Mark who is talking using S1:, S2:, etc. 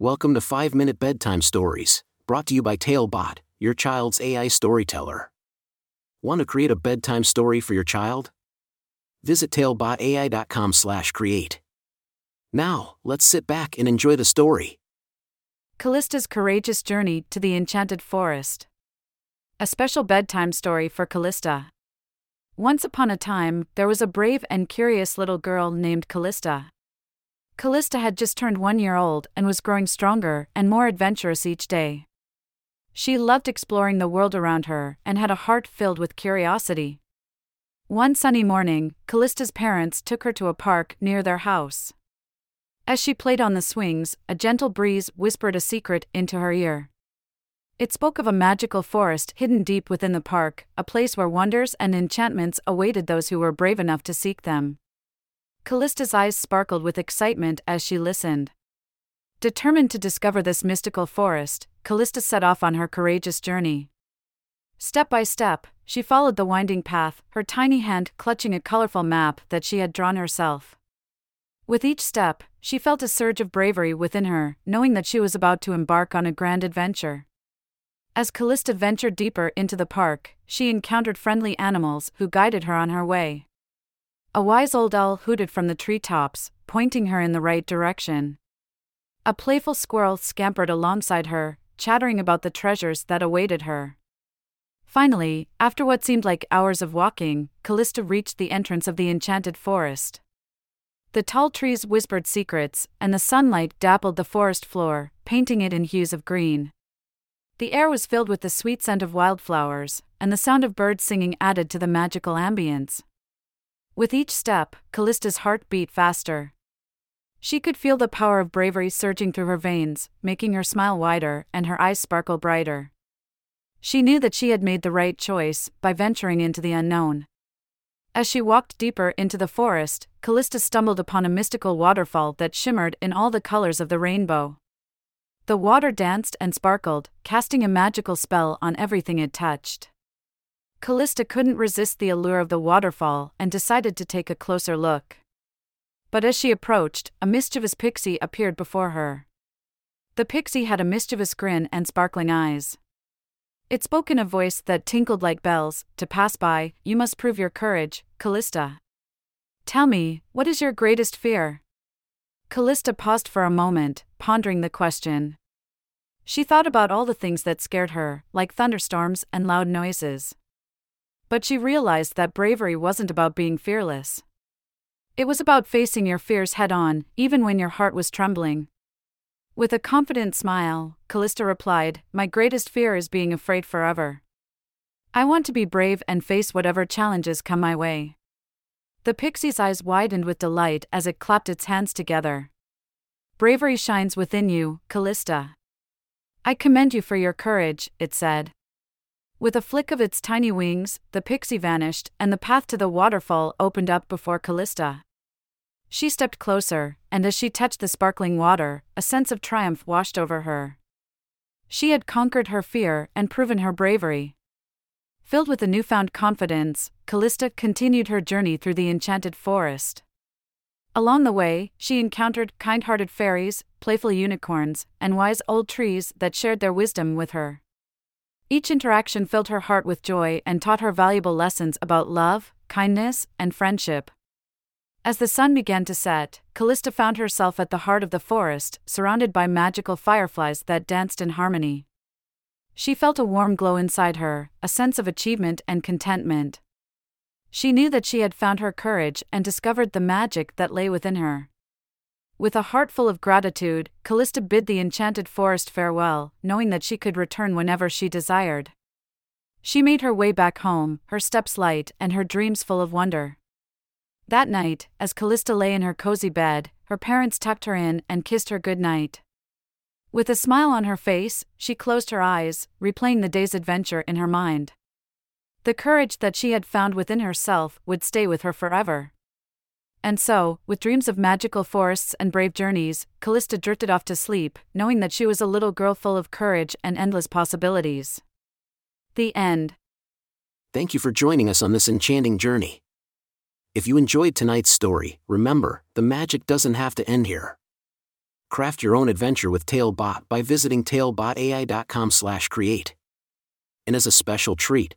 S1: Welcome to 5 Minute Bedtime Stories, brought to you by Talebot, your child's AI storyteller. Want to create a bedtime story for your child? Visit talebotai.com/create. Now, let's sit back and enjoy the story.
S2: Calista's Courageous Journey to the Enchanted Forest. A special bedtime story for Calista. Once upon a time, there was a brave and curious little girl named Calista. Calista had just turned one year old and was growing stronger and more adventurous each day. She loved exploring the world around her and had a heart filled with curiosity. One sunny morning, Calista's parents took her to a park near their house. As she played on the swings, a gentle breeze whispered a secret into her ear. It spoke of a magical forest hidden deep within the park, a place where wonders and enchantments awaited those who were brave enough to seek them. Calista's eyes sparkled with excitement as she listened. Determined to discover this mystical forest, Calista set off on her courageous journey. Step by step, she followed the winding path, her tiny hand clutching a colorful map that she had drawn herself. With each step, she felt a surge of bravery within her, knowing that she was about to embark on a grand adventure. As Calista ventured deeper into the park, she encountered friendly animals who guided her on her way. A wise old owl hooted from the treetops, pointing her in the right direction. A playful squirrel scampered alongside her, chattering about the treasures that awaited her. Finally, after what seemed like hours of walking, Calista reached the entrance of the enchanted forest. The tall trees whispered secrets, and the sunlight dappled the forest floor, painting it in hues of green. The air was filled with the sweet scent of wildflowers, and the sound of birds singing added to the magical ambience. With each step, Calista's heart beat faster. She could feel the power of bravery surging through her veins, making her smile wider and her eyes sparkle brighter. She knew that she had made the right choice by venturing into the unknown. As she walked deeper into the forest, Calista stumbled upon a mystical waterfall that shimmered in all the colors of the rainbow. The water danced and sparkled, casting a magical spell on everything it touched. Calista couldn't resist the allure of the waterfall and decided to take a closer look. But as she approached, a mischievous pixie appeared before her. The pixie had a mischievous grin and sparkling eyes. It spoke in a voice that tinkled like bells To pass by, you must prove your courage, Calista. Tell me, what is your greatest fear? Calista paused for a moment, pondering the question. She thought about all the things that scared her, like thunderstorms and loud noises. But she realized that bravery wasn't about being fearless. It was about facing your fears head on, even when your heart was trembling. With a confident smile, Calista replied, My greatest fear is being afraid forever. I want to be brave and face whatever challenges come my way. The pixie's eyes widened with delight as it clapped its hands together. Bravery shines within you, Calista. I commend you for your courage, it said. With a flick of its tiny wings, the pixie vanished, and the path to the waterfall opened up before Calista. She stepped closer, and as she touched the sparkling water, a sense of triumph washed over her. She had conquered her fear and proven her bravery. Filled with a newfound confidence, Calista continued her journey through the enchanted forest. Along the way, she encountered kind hearted fairies, playful unicorns, and wise old trees that shared their wisdom with her. Each interaction filled her heart with joy and taught her valuable lessons about love, kindness, and friendship. As the sun began to set, Calista found herself at the heart of the forest, surrounded by magical fireflies that danced in harmony. She felt a warm glow inside her, a sense of achievement and contentment. She knew that she had found her courage and discovered the magic that lay within her. With a heart full of gratitude, Calista bid the enchanted forest farewell, knowing that she could return whenever she desired. She made her way back home, her steps light and her dreams full of wonder. That night, as Calista lay in her cozy bed, her parents tucked her in and kissed her good night. With a smile on her face, she closed her eyes, replaying the day's adventure in her mind. The courage that she had found within herself would stay with her forever. And so, with dreams of magical forests and brave journeys, Calista drifted off to sleep, knowing that she was a little girl full of courage and endless possibilities. The end.
S1: Thank you for joining us on this enchanting journey. If you enjoyed tonight's story, remember, the magic doesn't have to end here. Craft your own adventure with Talebot by visiting talebotai.com/create. And as a special treat,